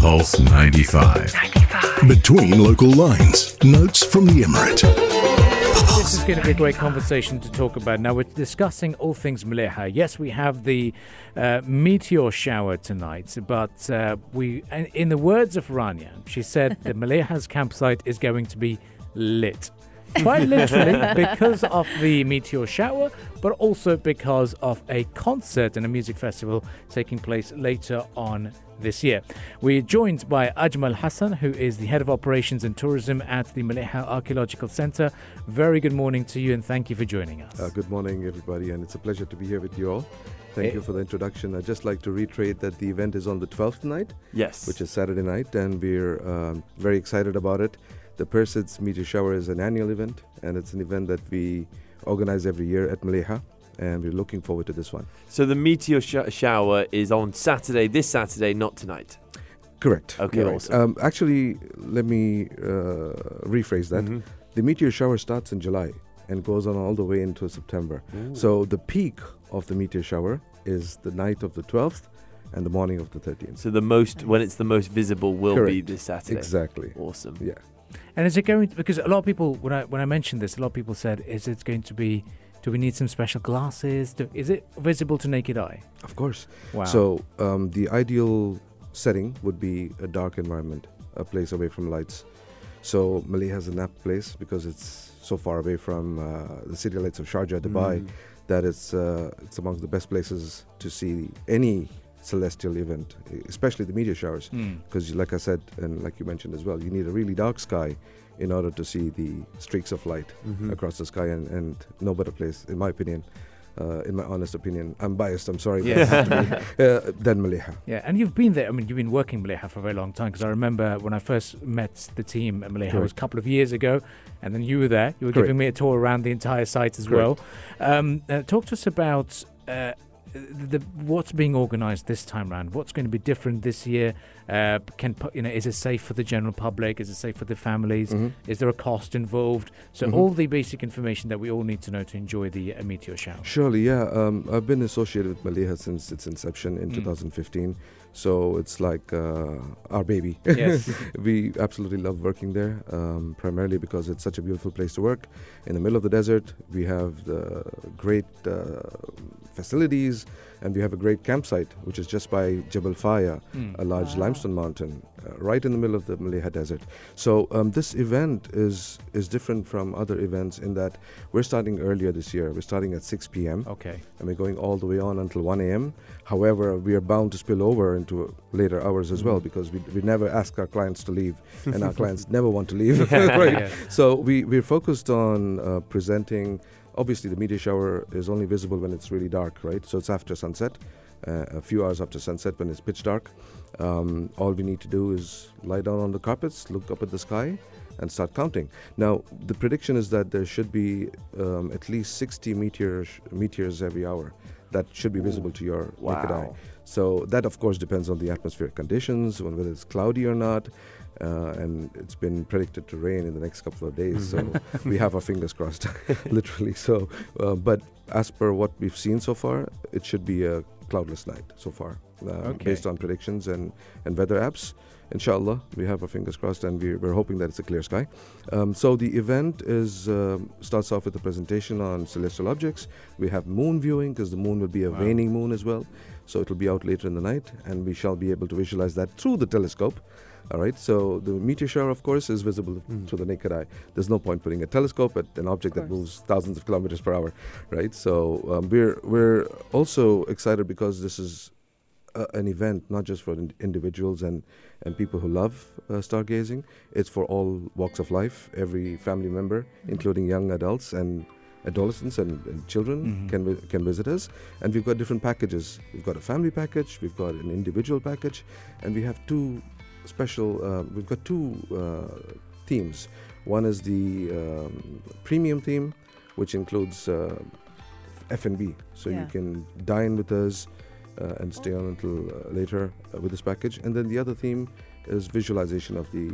Pulse 95. 95. Between local lines, notes from the Emirate. This is going to be a great conversation to talk about. Now, we're discussing all things Mleiha. Yes, we have the uh, meteor shower tonight, but uh, we, in the words of Rania, she said the Mleiha's campsite is going to be lit quite literally because of the meteor shower, but also because of a concert and a music festival taking place later on this year. We're joined by Ajmal Hassan, who is the head of operations and tourism at the Mleiha Archaeological Center. Very good morning to you, and thank you for joining us. Uh, good morning, everybody, and it's a pleasure to be here with you all. Thank it, you for the introduction. I'd just like to reiterate that the event is on the 12th night. Yes. Which is Saturday night, and we're um, very excited about it. The Perseids Meteor Shower is an annual event, and it's an event that we organize every year at Mleiha, and we're looking forward to this one. So the Meteor sh- Shower is on Saturday, this Saturday, not tonight. Correct. Okay, right. awesome. Um, actually, let me uh, rephrase that. Mm-hmm. The meteor shower starts in July and goes on all the way into September. Ooh. So the peak of the meteor shower is the night of the 12th and the morning of the 13th. So the most when it's the most visible will Correct. be this Saturday. Exactly. Awesome. Yeah. And is it going to, because a lot of people when I when I mentioned this, a lot of people said, is it going to be? Do we need some special glasses? Do, is it visible to naked eye? Of course. Wow. So um, the ideal setting would be a dark environment, a place away from lights. So Mleiha has a nap place because it's so far away from uh, the city lights of Sharjah, Dubai, mm. that it's uh, it's among the best places to see any celestial event, especially the meteor showers. Because, mm. like I said, and like you mentioned as well, you need a really dark sky in order to see the streaks of light mm-hmm. across the sky, and, and no better place, in my opinion, uh, in my honest opinion. I'm biased, I'm sorry, yeah. uh, than Mleiha. Yeah, and you've been there, I mean, you've been working Mleiha for a very long time because I remember when I first met the team at Mleiha, it was a couple of years ago, and then you were there. You were Correct. giving me a tour around the entire site as Correct. well. Um, uh, talk to us about uh, the, what's being organised this time around? What's going to be different this year? Uh, can you know? Is it safe for the general public? Is it safe for the families? Mm-hmm. Is there a cost involved? So mm-hmm. all the basic information that we all need to know to enjoy the uh, meteor shower. Surely, yeah. Um, I've been associated with Mleiha since its inception in mm. 2015. So it's like uh, our baby. Yes. we absolutely love working there, um, primarily because it's such a beautiful place to work. In the middle of the desert, we have the great uh, facilities and we have a great campsite, which is just by Jebel Faya, mm. a large wow. limestone mountain, uh, right in the middle of the Mleiha Desert. So um, this event is is different from other events in that we're starting earlier this year. We're starting at 6 p.m. Okay. And we're going all the way on until 1 a.m. However, we are bound to spill over into later hours as mm. well hmm. because we, we never ask our clients to leave, and our clients never want to leave. right? Yeah. So we we're focused on uh, presenting Obviously, the meteor shower is only visible when it's really dark, right? So it's after sunset, uh, a few hours after sunset when it's pitch dark. Um, all we need to do is lie down on the carpets, look up at the sky, and start counting. Now, the prediction is that there should be um, at least 60 meteors, meteors every hour that should be visible Ooh, to your wow. naked eye. So that, of course, depends on the atmospheric conditions, on whether it's cloudy or not. Uh, and it's been predicted to rain in the next couple of days. So we have our fingers crossed, literally. So, uh, but as per what we've seen so far, it should be a cloudless night so far, uh, okay. based on predictions and, and weather apps. Inshallah, we have our fingers crossed, and we're, we're hoping that it's a clear sky. Um, so the event is um, starts off with a presentation on celestial objects. We have moon viewing because the moon will be a wow. waning moon as well. So it'll be out later in the night, and we shall be able to visualize that through the telescope. All right, so the meteor shower, of course, is visible mm. to the naked eye. There's no point putting a telescope at an object that moves thousands of kilometers per hour, right? So um, we're we're also excited because this is uh, an event not just for in- individuals and and people who love uh, stargazing. It's for all walks of life, every family member, mm-hmm. including young adults and adolescents and, and children mm-hmm. can can visit us and we've got different packages we've got a family package we've got an individual package and we have two special. Uh, we've got two uh, themes. One is the um, premium theme, which includes uh, F&B, so yeah. you can dine with us uh, and stay on until uh, later uh, with this package. And then the other theme is visualization of the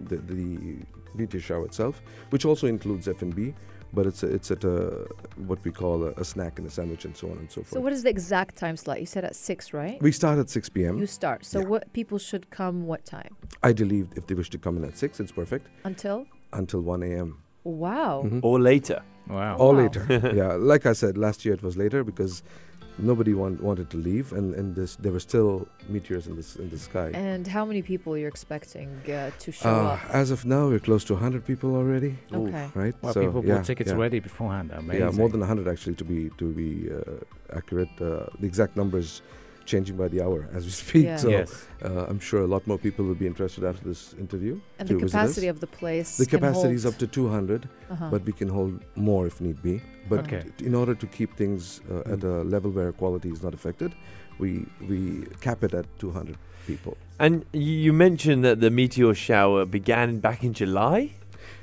the, the meteor shower itself, which also includes F&B but it's it's at a what we call a, a snack and a sandwich and so on and so forth. So what is the exact time slot? You said at six, right? we start at 6 p.m. You start. So Yeah. what people should come what time? I Ideally, if they wish to come in at 6, it's perfect Until? until 1 a.m. Wow. Mhm. Or later. Wow. or Wow. later. yeah, like I said, last year it was later because nobody want, wanted to leave, and, and this, there were still meteors in this in the sky. And how many people you're expecting uh, to show Uh, up? as of now, we're close to 100 people already, Okay. right? Well, so people yeah, bought tickets yeah. already beforehand. Amazing. Yeah, more than 100 actually to be to be uh, accurate. Uh, the exact numbers changing by the hour as we speak. Yeah. So yes. uh, I'm sure a lot more people will be interested after this interview. And the visit us. capacity of the place. The capacity is up to 200, Uh-huh. but we can hold more if need be. But Okay. t- in order to keep things uh, at a level where quality is not affected, we we cap it at 200 people. And you mentioned that the meteor shower began back in July.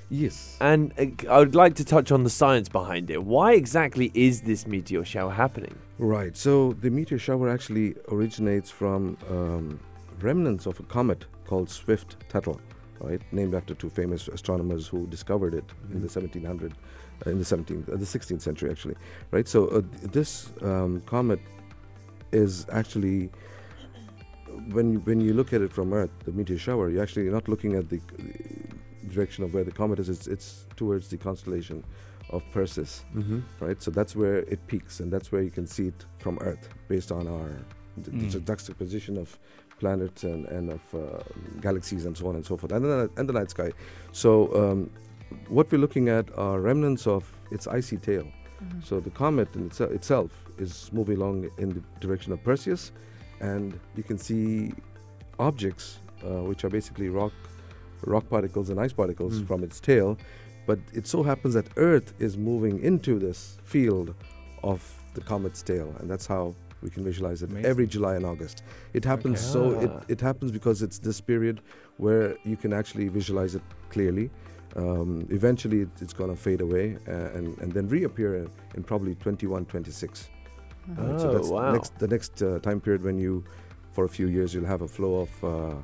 Yes. And uh, I would like to touch on the science behind it. Why exactly is this meteor shower happening? Right. So the meteor shower actually originates from um, remnants of a comet called Swift Tuttle, right? Named after two famous astronomers who discovered it in the 1700, uh, in the 17th, uh, the 16th century actually, right? So uh, this um, comet is actually when you, when you look at it from Earth, the meteor shower, you're actually not looking at the uh, direction of where the comet is. It's, it's towards the constellation of Perseus Mm-hmm. right? So that's where it peaks, and that's where you can see it from Earth, based on our the Mm. juxtaposition of planets and, and of uh, galaxies and so on and so forth, and the, and the night sky. So um, what we're looking at are remnants of its icy tail. Mhm. So the comet in itse- itself is moving along in the direction of Perseus, and you can see objects uh, which are basically rock rock particles and ice particles Mm. from its tail. But it so happens that Earth is moving into this field of the comet's tail, and that's how we can visualize it Amazing. every July and August. It happens Okay. so it, it happens because it's this period where you can actually visualize it clearly. Um, eventually, it, it's going to fade away uh, and, and then reappear in, in probably 21, 26. Uh-huh. Right, so Oh, that's wow. the next, the next uh, time period when you, for a few years, you'll have a flow of uh,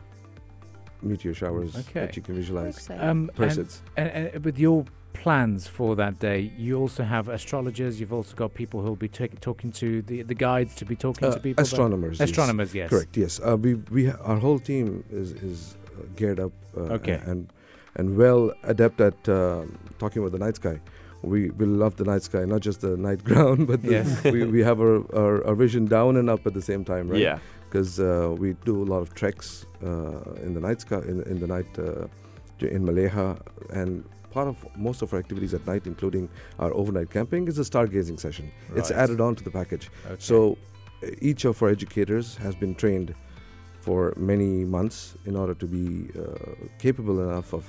meteor showers Okay. that you can visualize. exciting. Um, and, and, and with your plans for that day, you also have astrologers. You've also got people who'll be tak talking to the the guides to be talking Uh, to people. astronomers. yes. Astronomers, yes. Correct. Yes. Uh, we we ha- our whole team is is uh, geared up. Uh, Okay. And and well adept at um talking about the night sky. We we love the night sky, not just the night ground, but the, Yes. we we have our, our our vision down and up at the same time, right? Yeah. Because uh, we do a lot of treks uh, in the night sky in in the night uh, in Mleiha and. Part of most of our activities at night, including our overnight camping, is a stargazing session. It's added on to the package. Okay. So uh, each of our educators has been trained for many months in order to be uh, capable enough of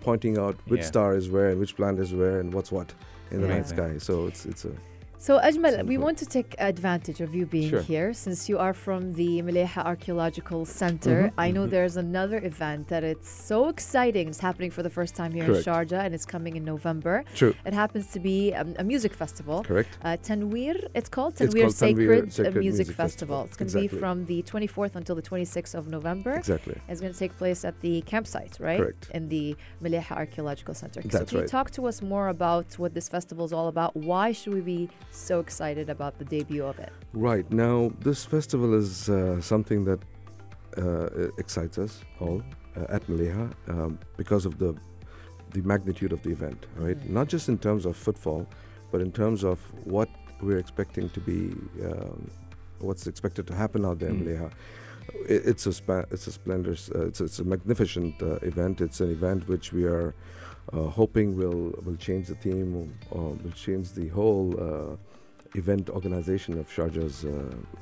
pointing out which Yeah. star is where and which planet is where and what's what in the night Amazing. sky. So it's it's a So Ajmal, we want to take advantage of you being Sure. here since you are from the Mleiha Archaeological Center. Mhm, I know mhm. there's another event that it's so exciting. It's happening for the first time here Correct. in Sharjah and it's coming in November. true, It happens to be um, a music festival. correct? Uh, Tanweer, it's called It's Tanweer called Sacred, uh, Sacred Music, Music Festival. It's going to Exactly. be from the 24th until the 26th of November. Exactly. It's going to take place at the campsite, right? Correct. In the Mleiha Archaeological Center. so That's can you talk to us more about what this festival is all about? Why should we be so excited about the debut of it? Right now, this festival is uh, something that uh, excites us all uh, at Mleiha um, because of the the magnitude of the event. Right, Mhm. not just in terms of footfall, but in terms of what we're expecting to be, um, what's expected to happen out there in Mm. Mleiha. It, it's a spa- it's a splendor, uh, it's, it's a magnificent uh, event. It's an event which we are hoping will will change the theme, or will change the whole. Uh, event organization of Sharjah's uh,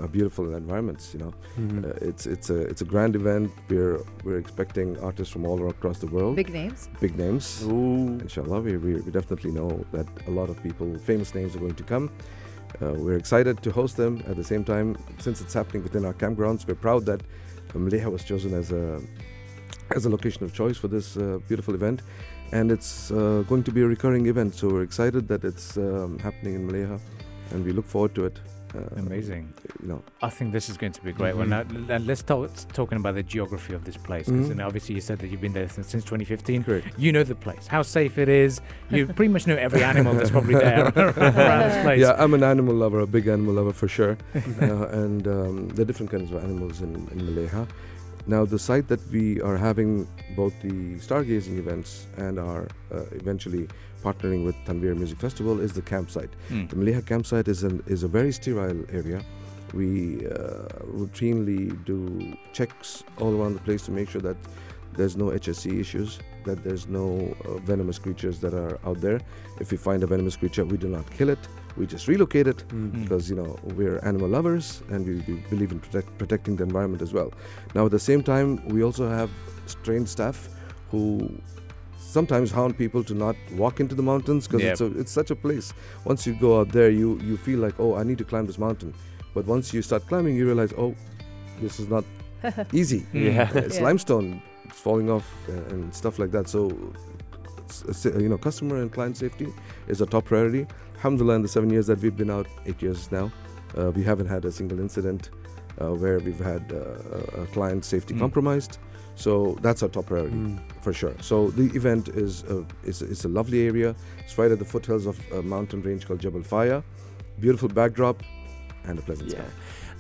uh, beautiful environments. You know, Mhm. uh, it's it's a it's a grand event. We're we're expecting artists from all across the world, Big names. big names. Ooh. Inshallah, we, we, we definitely know that a lot of people, famous names, are going to come. Uh, we're excited to host them. At the same time, since it's happening within our campgrounds, we're proud that Mleiha was chosen as a as a location of choice for this uh, beautiful event, and it's uh, going to be a recurring event. So we're excited that it's um, happening in Mleiha, and we look forward to it. Uh, Amazing. You know, I think this is going to be a great one. Now, l- l- let's talk talking about the geography of this place because Mhm. obviously you said that you've been there since, since 2015. correct. You know the place, how safe it is. You pretty much know every animal that's probably there around this place. Yeah, I'm an animal lover, a big animal lover for sure. uh, and um, there are different kinds of animals in, in Mleiha. Now, the site that we are having both the stargazing events and are uh, eventually partnering with Tanweer Music Festival is the campsite. Mm. The Mleiha campsite is, an, is a very sterile area. We uh, routinely do checks all around the place to make sure that there's no HSC issues, that there's no uh, venomous creatures that are out there. If we find a venomous creature, we do not kill it. We just relocate it Mm. because you know we're animal lovers and we, we believe in protect, protecting the environment as well. Now at the same time, we also have trained staff who sometimes hound people to not walk into the mountains because Yeah. it's a, it's such a place. Once you go out there, you you feel like oh I need to climb this mountain, but once you start climbing, you realize oh this is not easy. Yeah. It's Yeah. limestone, it's falling off uh, and stuff like that. So, s- s- you know, customer and client safety is a top priority. Alhamdulillah, in the seven years that we've been out, eight years now, uh, we haven't had a single incident uh, where we've had uh, a client safety Mm. compromised. So that's our top priority Mm. for sure. So the event is a, is, is a lovely area. It's right at the foothills of a mountain range called Jabal Faya. Beautiful backdrop and a pleasant Yeah. sky.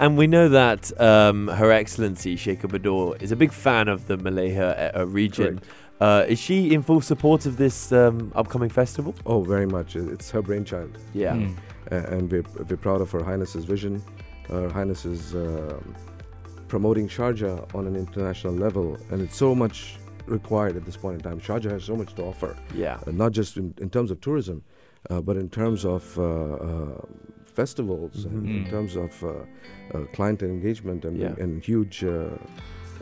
And we know that um, Her Excellency Sheikha Bodour is a big fan of the Mleiha uh, region. Uh, is she in full support of this um, upcoming festival? Oh, very much. It's her brainchild. Yeah. Mm. A- and we're, we're proud of Her Highness's vision. Her Highness is um promoting Sharjah on an international level, and it's so much required at this point in time. Sharjah has so much to offer, Yeah. uh, not just in, in terms of tourism, uh, but in terms of uh, uh, festivals, and in Mhm. terms of uh, uh, client engagement and, Yeah. and huge uh,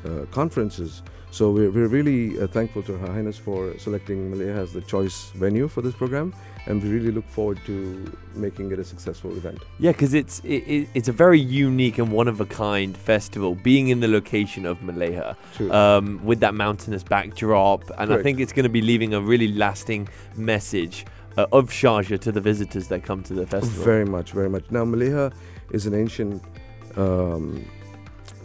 uh, conferences. So we're, we're really uh, thankful to Her Highness for selecting Mleiha as the choice venue for this program, and we really look forward to making it a successful event. Yeah, because it's it, it, it's a very unique and one of a kind festival, being in the location of True. um, with that mountainous backdrop, and I think it's going to be leaving a really lasting message uh, of Sharjah to the visitors that come to the festival. Very much, very much. Now, Mleiha is an ancient um,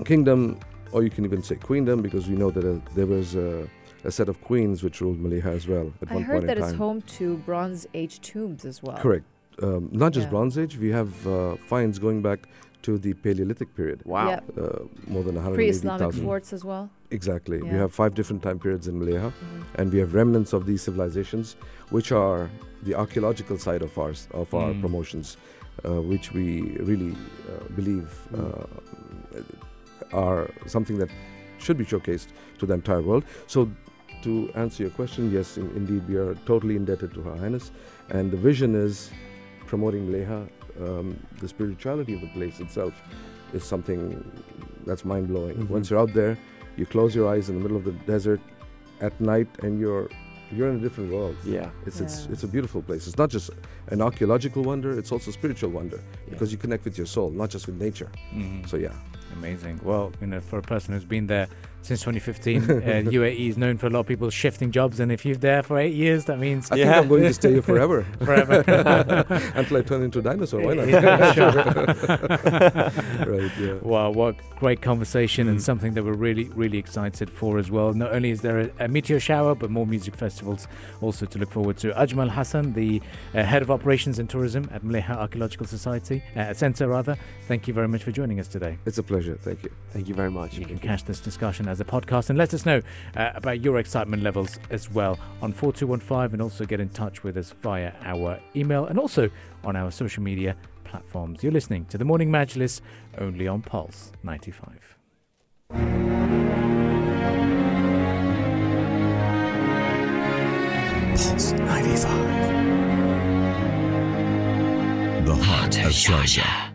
kingdom, or you can even say queendom, because we know that uh, there was a, a set of queens which ruled Mleiha as well at I one heard that it's home to Bronze Age tombs as well. Correct. Um, not just Yeah. Bronze Age, we have uh, finds going back to the Paleolithic period, Wow. Yeah. uh, more than Pre-Islamic forts as well. Exactly. We have five different time periods in Mleiha, Mhm. and we have remnants of these civilizations, which are the archaeological side of ours, of our Mm. promotions, uh, which we really uh, believe uh, are something that should be showcased to the entire world. So, to answer your question, yes, in, indeed, we are totally indebted to Her Highness, and the vision is promoting Mleiha. Um, the spirituality of the place itself is something that's mind blowing. Mhm. Once you're out there, you close your eyes in the middle of the desert at night, and you're you're in a different world. Yeah. It's it's Yeah. it's a beautiful place. It's not just an archaeological wonder; it's also a spiritual wonder because you connect with your soul, not just with nature. Mhm. So yeah, Amazing. Well, you know, for a person who's been there since 2015, uh, UAE is known for a lot of people shifting jobs, and if you're there for eight years, that means I Yeah. think I'm going to stay here forever forever. until I turn into a dinosaur. Why not? Yeah, sure. right. Yeah. Wow, what great conversation and Mm. something that we're really, really excited for as well. Not only is there a, a meteor shower, but more music festivals also to look forward to. Ajmal Hassan, the uh, head of operations and tourism at Mleiha Archaeological Society, uh, Centre rather, thank you very much for joining us today. It's a pleasure. Thank you. Thank you very much. You can catch this discussion as a podcast and let us know uh, about your excitement levels as well on 4215 and also get in touch with us via our email and also on our social media platforms. You're listening to the Morning Majlis only on Pulse 95. Pulse 95. The heart of Sharjah.